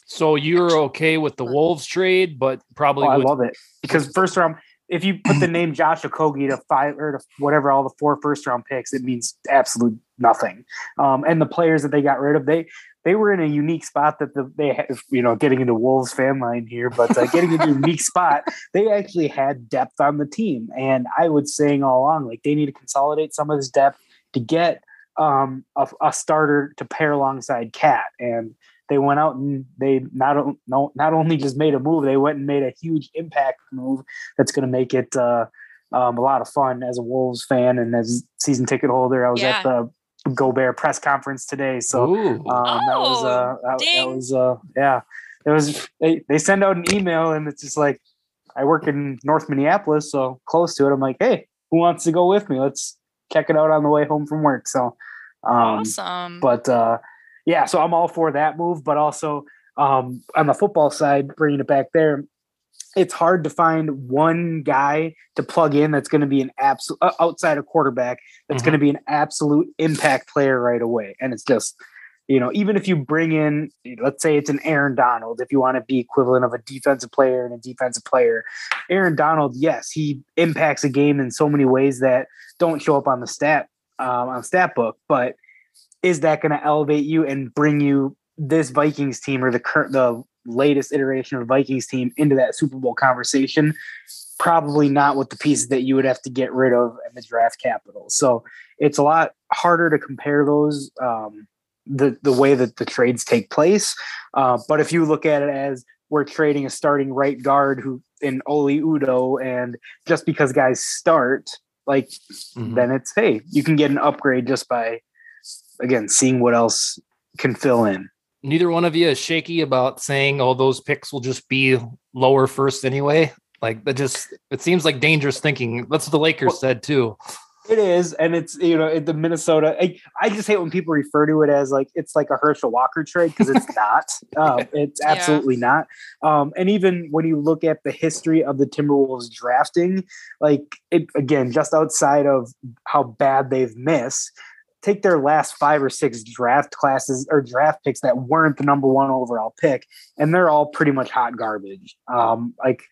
So you're okay with the Wolves trade, but probably oh, I love it because first round. If you put the name Josh Okogie to five or to whatever all the four first round picks, it means absolute nothing. Um, and the players that they got rid of, they they were in a unique spot that the, they had, you know, getting into Wolves fan line here, but uh, getting into a unique spot, they actually had depth on the team. And I was saying all along, like they need to consolidate some of this depth to get um, a, a starter to pair alongside KAT. And they went out and they not no, not only just made a move, they went and made a huge impact move that's going to make it uh, um, a lot of fun as a Wolves fan and as season ticket holder. I was yeah. at the Gobert press conference today, so um, oh, that was uh, that, that was uh, yeah, it was they, they send out an email and it's just like I work in North Minneapolis, so close to it. I'm like, hey, who wants to go with me? Let's check it out on the way home from work. So um, awesome, but. uh yeah, so I'm all for that move, but also um, on the football side, bringing it back there, it's hard to find one guy to plug in that's going to be an absolute uh, outside of quarterback that's mm-hmm. going to be an absolute impact player right away. And it's just, you know, even if you bring in, let's say it's an Aaron Donald, if you want to be equivalent of a defensive player and a defensive player, Aaron Donald, yes, he impacts a game in so many ways that don't show up on the stat um, on stat book, but is that going to elevate you and bring you this Vikings team or the current the latest iteration of Vikings team into that Super Bowl conversation? probably not with the pieces that you would have to get rid of in the draft capital. So it's a lot harder to compare those um, the the way that the trades take place. Uh, but if you look at it as we're trading a starting right guard who in Oli Udoh, and just because guys start, like mm-hmm. then it's hey, you can get an upgrade just by again seeing what else can fill in. Neither one of you is shaky about saying, "Oh, those picks will just be lower first anyway." Like that just it seems like dangerous thinking. That's what the Lakers well, said too. It is, and it's you know the Minnesota. I, I, just hate when people refer to it as like it's like a Herschel Walker trade because it's not. Um, it's absolutely yeah. not. Um, and even when you look at the history of the Timberwolves drafting, like it again, just outside of how bad they've missed, take their last five or six draft classes or draft picks that weren't the number one overall pick, and they're all pretty much hot garbage. Um, like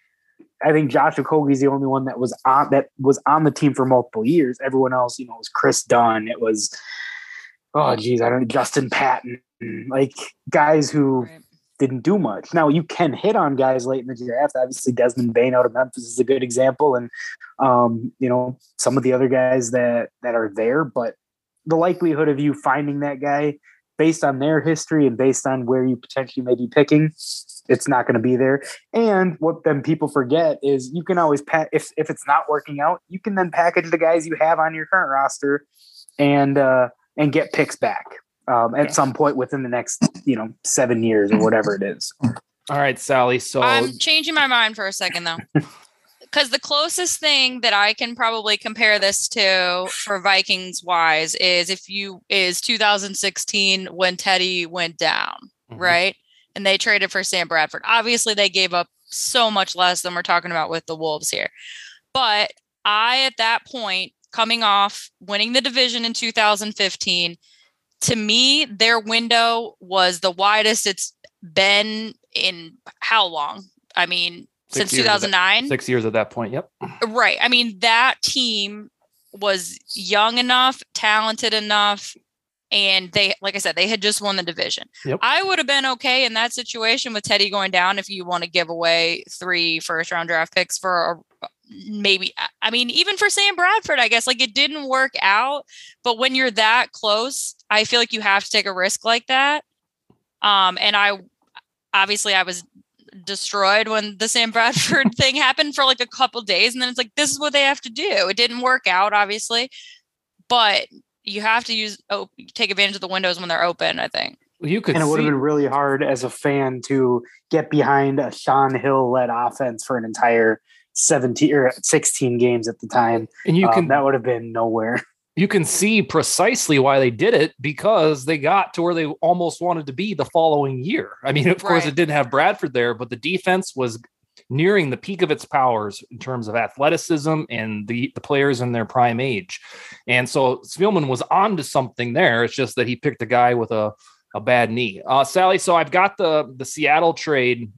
I think Josh Okogie is the only one that was on that was on the team for multiple years. Everyone else, you know, was Kris Dunn. It was oh geez, I don't know, Justin Patton, like guys who right. didn't do much. Now you can hit on guys late in the draft. Obviously, Desmond Bane out of Memphis is a good example, and um, you know, some of the other guys that that are there, but the likelihood of you finding that guy based on their history and based on where you potentially may be picking it's not going to be there. And what then people forget is you can always pack if if it's not working out, you can then package the guys you have on your current roster and uh and get picks back um, at some point within the next you know seven years or whatever it is. All right, Sally. So I'm changing my mind for a second though. Because the closest thing that I can probably compare this to for Vikings wise is if you is 2016 when Teddy went down, mm-hmm. right? and they traded for Sam Bradford. Obviously, they gave up so much less than we're talking about with the Wolves here. But I, at that point, coming off winning the division in 2015, to me, their window was the widest it's been in how long? I mean, since 2009. Six years at that point. Yep. Right. I mean, that team was young enough, talented enough, and they like i said they had just won the division yep. i would have been okay in that situation with teddy going down if you want to give away three first round draft picks for a, maybe i mean even for sam bradford i guess like it didn't work out but when you're that close i feel like you have to take a risk like that um and i obviously i was destroyed when the sam bradford thing happened for like a couple days and then it's like this is what they have to do it didn't work out obviously but you have to use oh, take advantage of the windows when they're open. I think you could, and it would have been really hard as a fan to get behind a Shaun Hill led offense for an entire 17 or 16 games at the time. And you um, can that would have been nowhere. You can see precisely why they did it because they got to where they almost wanted to be the following year. I mean, of right. course, it didn't have Bradford there, but the defense was nearing the peak of its powers in terms of athleticism and the, the players in their prime age. And so Spielman was on to something there. It's just that he picked a guy with a, a bad knee. Uh, Sally, so I've got the, the Seattle trade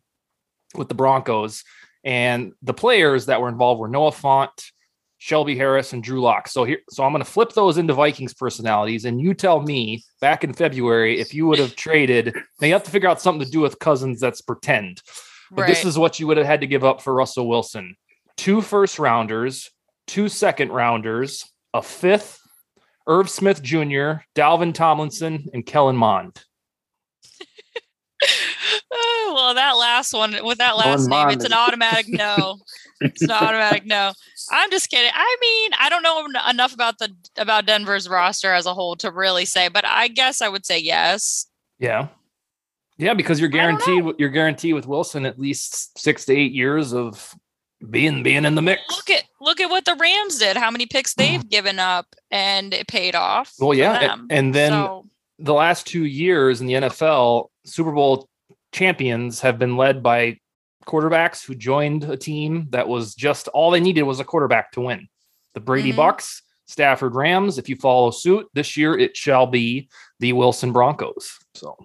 with the Broncos, and the players that were involved were Noah Fant, Shelby Harris, and Drew Lock. So here, so I'm going to flip those into Vikings personalities, and you tell me back in February if you would have traded. Now you have to figure out something to do with Cousins that's pretend. But right. this is what you would have had to give up for Russell Wilson two first rounders, two second rounders, a fifth, Irv Smith Jr., Dalvin Tomlinson, and Kellen Mond. oh, well, that last one with that last name, Mond. it's an automatic no. it's an automatic no. I'm just kidding. I mean, I don't know enough about the about Denver's roster as a whole to really say, but I guess I would say yes. Yeah. Yeah, because you're guaranteed you're guaranteed with Wilson at least six to eight years of being being in the mix. Look at look at what the Rams did. How many picks hmm. they've given up and it paid off. Well, yeah, and, and then so. the last two years in the NFL, Super Bowl champions have been led by quarterbacks who joined a team that was just all they needed was a quarterback to win. The Brady mm-hmm. Bucks, Stafford Rams. If you follow suit this year, it shall be the Wilson Broncos. So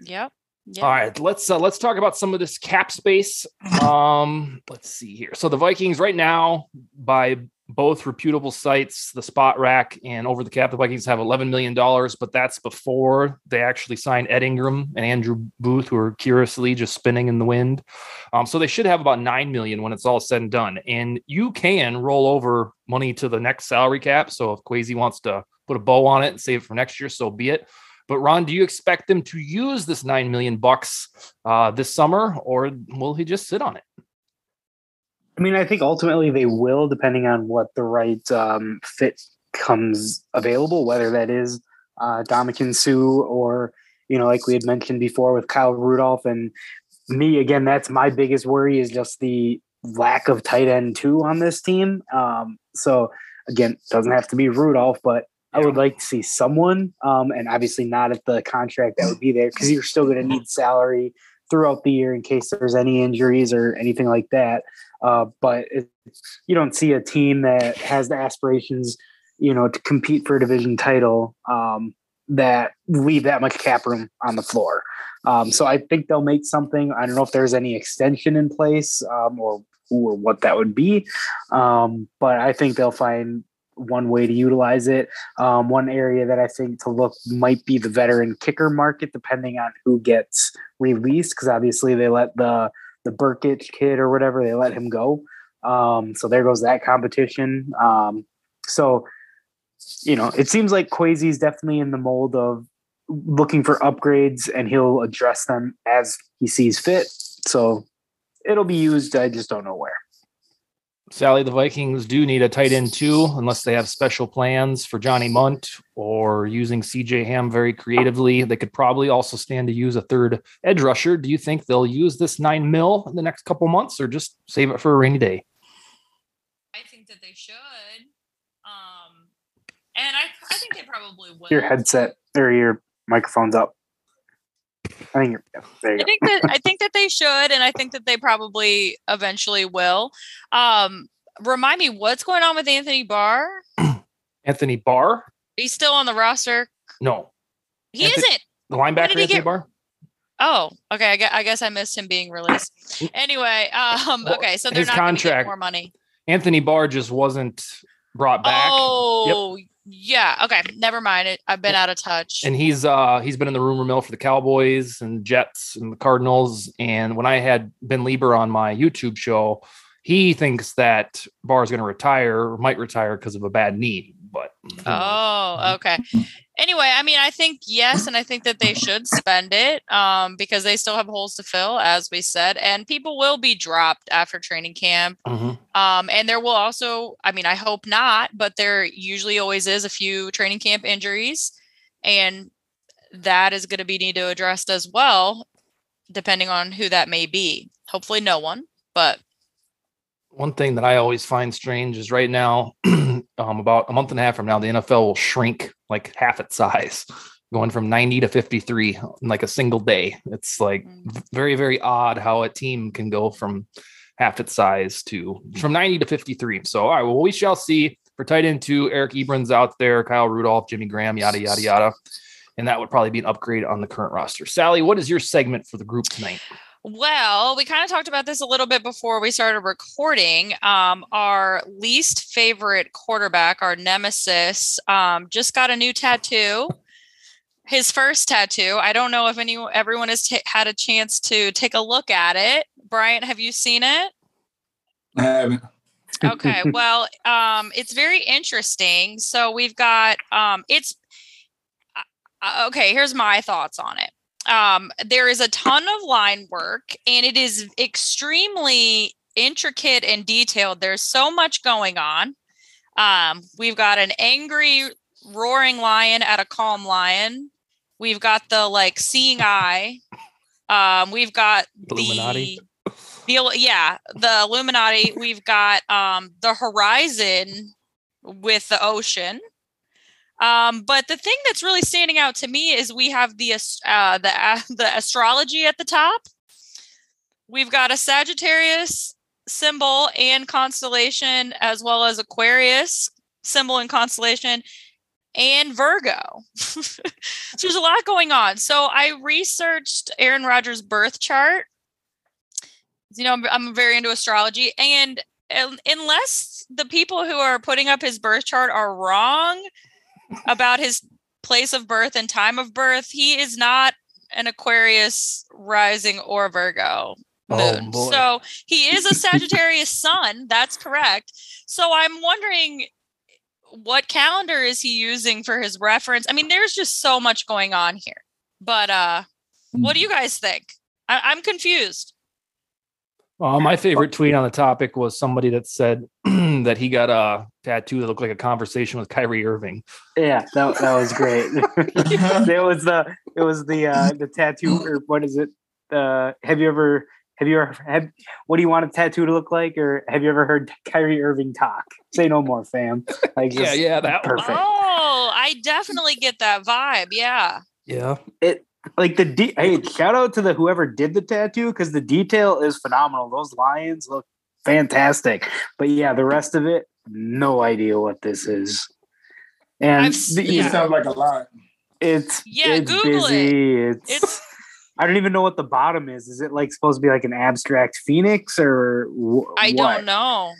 Yep. Yep. All right, let's uh, let's talk about some of this cap space. Um, let's see here. So the Vikings right now, by both reputable sites, the Spotrac and Over the Cap. The Vikings have $11 million, but that's before they actually sign Ed Ingram and Andrew Booth, who are curiously just spinning in the wind. Um, so they should have about 9 million when it's all said and done. And you can roll over money to the next salary cap. So if Kwesi wants to put a bow on it and save it for next year, so be it. But Ron, do you expect them to use this nine million bucks uh, this summer, or will he just sit on it? I mean, I think ultimately they will, depending on what the right um, fit comes available, whether that is uh, Ndamukong Suh or, you know, like we had mentioned before with Kyle Rudolph. And me, again, that's my biggest worry is just the lack of tight end two on this team. Um, so again, doesn't have to be Rudolph, but I would like to see someone, um, and obviously not at the contract that would be there because you're still going to need salary throughout the year in case there's any injuries or anything like that. Uh, but you don't see a team that has the aspirations, you know, to compete for a division title um, that leave that much cap room on the floor. Um, so I think they'll make something. I don't know if there's any extension in place um, or or what that would be, um, but I think they'll find one way to utilize it. Um, one area that I think to look might be the veteran kicker market, depending on who gets released, because obviously they let the the Brkic kid or whatever they let him go. Um, so there goes that competition. Um, so you know, it seems like Kwesi is definitely in the mold of looking for upgrades, and he'll address them as he sees fit. So it'll be used. I just don't know where. Sally, the Vikings do need a tight end too, unless they have special plans for Johnny Mundt or using CJ Ham very creatively. They could probably also stand to use a third edge rusher. Do you think they'll use this nine mil in the next couple months or just save it for a rainy day? I think that they should. Um, and I, I think they probably will. Your headset or your microphone's up. I think there I think that I think that they should, and I think that they probably eventually will. Um, remind me what's going on with Anthony Barr? Anthony Barr? He's still on the roster. No, he Anthony- isn't. the linebacker Anthony get- Barr. Oh, okay. I guess, I guess I missed him being released. Anyway, um, okay, so they're his not going to get contract- more money. Anthony Barr just wasn't brought back. Oh, yeah. Okay, never mind. It. I've been out of touch. and he's uh he's been in the rumor mill for the Cowboys and Jets and the Cardinals. And when I had Ben Leber on my YouTube show, he thinks that Barr is going to retire or might retire because of a bad knee. But Oh, okay. Anyway, I mean, I think yes, and I think that they should spend it um, because they still have holes to fill, as we said, and people will be dropped after training camp. Mhm. Um, and there will also, I mean, I hope not, but there usually always is a few training camp injuries, and that is going to be needed to addressed as well, depending on who that may be. Hopefully, no one, but one thing that I always find strange is right now, um, about a month and a half from now, the NFL will shrink like half its size, going from 90 to 53 in like a single day. It's like Mm. very, very odd how a team can go from half its size to from 90 to 53. So, all right, well, we shall see. For tight end two, Eric Ebron's out there, Kyle Rudolph, Jimmy Graham, yada, yada, yada. And that would probably be an upgrade on the current roster. Sally, what is your segment for the group tonight? Well, we kind of talked about this a little bit before we started recording. Um, our least favorite quarterback, our nemesis, um, just got a new tattoo. His first tattoo. I don't know if any everyone has ta- had a chance to take a look at it. Bryant, have you seen it? I haven't. okay well um it's very interesting so we've got um it's uh, okay here's my thoughts on it um there is a ton of line work and it is extremely intricate and detailed. There's so much going on. Um we've got an angry roaring lion at a calm lion. We've got the like seeing eye. Um we've got Illuminati. the the yeah the illuminati. We've got um the horizon with the ocean um but the thing that's really standing out to me is we have the uh the uh, the astrology at the top. We've got a sagittarius symbol and constellation as well as aquarius symbol and constellation and virgo. So there's a lot going on. So i researched aaron rodgers birth chart. You know, I'm, I'm very into astrology, and un- unless the people who are putting up his birth chart are wrong about his place of birth and time of birth. He is not an Aquarius rising or Virgo Oh, moon. boy. so he is a Sagittarius sun. That's correct. So I'm wondering what calendar is he using for his reference? I mean, there's just so much going on here. But uh what do you guys think? I- I'm confused. Uh, my favorite tweet on the topic was somebody that said that he got a tattoo that looked like a conversation with Kyrie Irving. Yeah, that, that was great. it was the it was the uh the tattoo or what is it? Uh have you ever have you ever have what do you want a tattoo to look like? Or have you ever heard Kyrie Irving talk? Say no more, fam. Like Yeah, yeah, that one. perfect. Oh, I definitely get that vibe. Yeah. Yeah. it like the de- hey shout out to the whoever did the tattoo because the detail is phenomenal those lions look fantastic but yeah the rest of it no idea what this is and the- It Yeah. sounds like a lot. it's Yeah, it's Google it. busy it's, It's i don't even know what the bottom is is it like supposed to be like an abstract phoenix or wh- I what? don't know.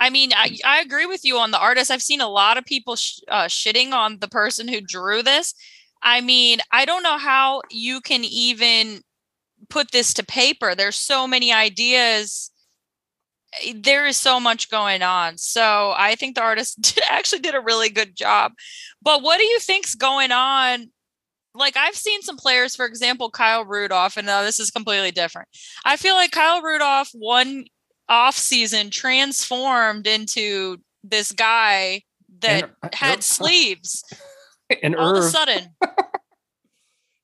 I mean, I, I agree with you on the artist. I've seen a lot of people sh- uh, shitting on the person who drew this. I mean, I don't know how you can even put this to paper. There's so many ideas. Eh, There is so much going on. So I think the artist did, actually did a really good job. But what do you think's going on? Like I've seen some players, for example, Kyle Rudolph, and now this is completely different. I feel like Kyle Rudolph one off season transformed into this guy that And- had sleeves And all of a sudden.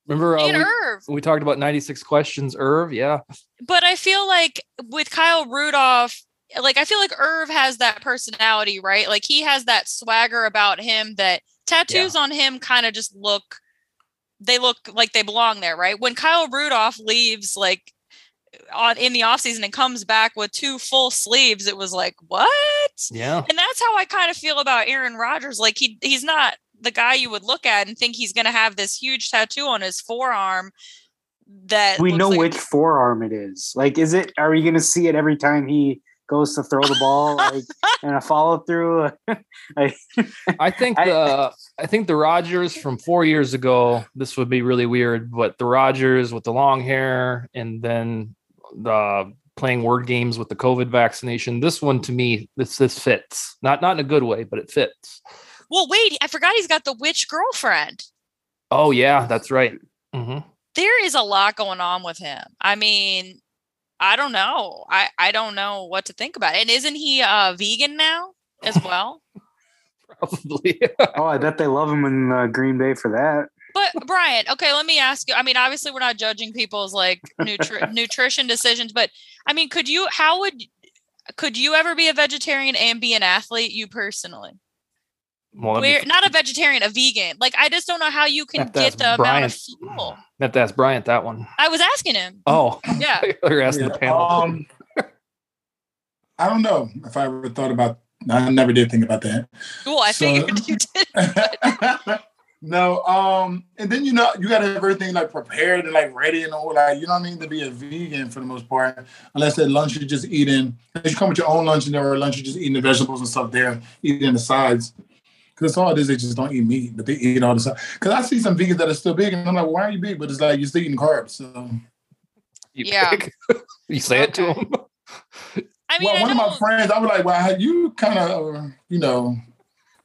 remember uh, we, Irv. we talked about 96 questions, Irv? Yeah. But I feel like with Kyle Rudolph, like I feel like Irv has that personality, right? Like he has that swagger about him that tattoos on him kind of just look they look like they belong there, right? When Kyle Rudolph leaves like on in the offseason and comes back with two full sleeves, it was like, what? Yeah. And that's how I kind of feel about Aaron Rodgers. Like he he's not the guy you would look at and think he's going to have this huge tattoo on his forearm. That we know like- which forearm it is like is it are we gonna see it every time he goes to throw the ball like and a follow through like, I think I- the I think the Rodgers from four years ago. This would be really weird, but the Rodgers with the long hair and then the playing word games with the COVID vaccination. This one to me, this this fits. Not not in a good way, but it fits. Well, wait, I forgot he's got the witch girlfriend. Oh yeah, that's right. hmm There is a lot going on with him. I mean, I don't know. I I don't know what to think about it. And isn't he uh vegan now as well? Probably. oh i bet they love him in uh, green bay for that But Bryant, okay, let me ask you. I mean, obviously, we're not judging people's like nutri- nutrition decisions, but I mean, could you? How would? Could you ever be a vegetarian and be an athlete? You personally, well, that'd Where, be- not a vegetarian, a vegan. Like, I just don't know how you can get ask the amount of fuel. have to ask Bryant that one. I was asking him. Oh, Yeah. you're asking the panel. Um, I don't know if I ever thought about. I never did think about that. Well, I So- figured you did. no, um, and then you know you gotta have everything like prepared and like ready and all like you know what I mean to be a vegan for the most part. Unless at lunch you're just eating, unless you come with your own lunch and there or lunch you're just eating the vegetables and stuff there, eating the sides. Because all it is, they just don't eat meat, but they eat all the stuff. Because I see some vegans that are still big, and I'm like, why are you big? But it's like you're still eating carbs. So, You Yeah. pick. you say it to Okay. him. I mean, well, I one of my friends, I was like, well, you kind of, you know,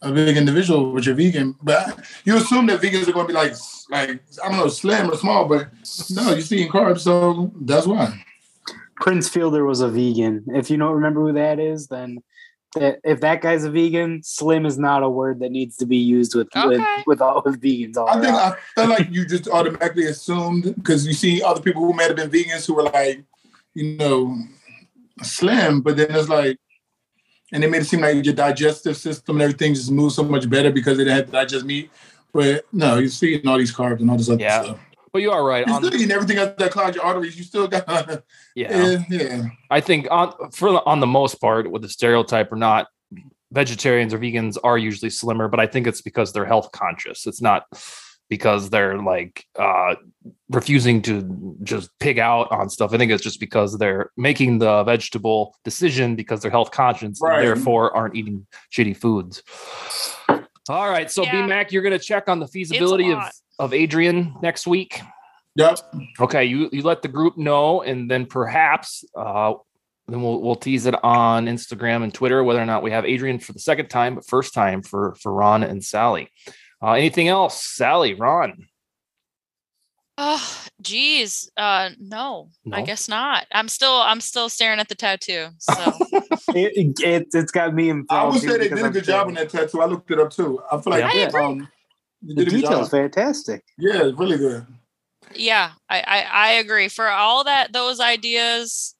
a big individual, but you're vegan. But you assume that vegans are going to be like, like I don't know, slim or small, but no, you're eating carbs, so that's why. prince fielder was a vegan if you don't remember who that is then that Uh, if that guy's a vegan slim is not a word that needs to be used with with, Okay. with all with vegans all I think. I feel like you just automatically assumed because you see other people who might have been vegans who were like, you know, slim, but then it's like, and they made it seem like your digestive system and everything just moves so much better because they didn't have to digest meat. But no, you're still eating all these carbs and all this other Yeah. stuff. But you are right. You're On, still eating everything else that clogs your arteries. You still got, yeah. yeah, yeah. I think on for on the most part, with the stereotype or not, vegetarians or vegans are usually slimmer, but I think it's because they're health conscious. It's not because they're like uh, refusing to just pig out on stuff. I think it's just because they're making the vegetable decision because they're health conscious Right. and therefore aren't eating shitty foods. All right, so Yeah. B Mac, you're going to check on the feasibility of lot. Of Adrian next week. Yep. Okay, you you let the group know, and then perhaps uh, then we'll we'll tease it on Instagram and Twitter whether or not we have Adrian for the second time, but first time for for Ron and Sally. Uh, anything else, Sally, Ron? Oh, geez. Uh, no, I guess not. I'm still, I'm still staring at the tattoo. So It, it, it's got me I would say they because did a I'm good job on that tattoo. I looked it up too. I feel like I um, you The did a details job. fantastic. Yeah, it's really good. yeah, I, I, I agree for all that, those ideas.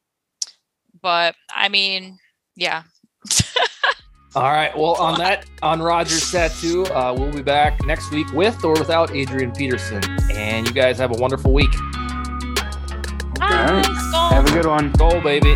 But I mean, yeah. All right. Well, on that, on Rodgers' tattoo, uh, we'll be back next week with or without Adrian Peterson. And you guys have a wonderful week. Bye. right. Have a good one. Go, baby.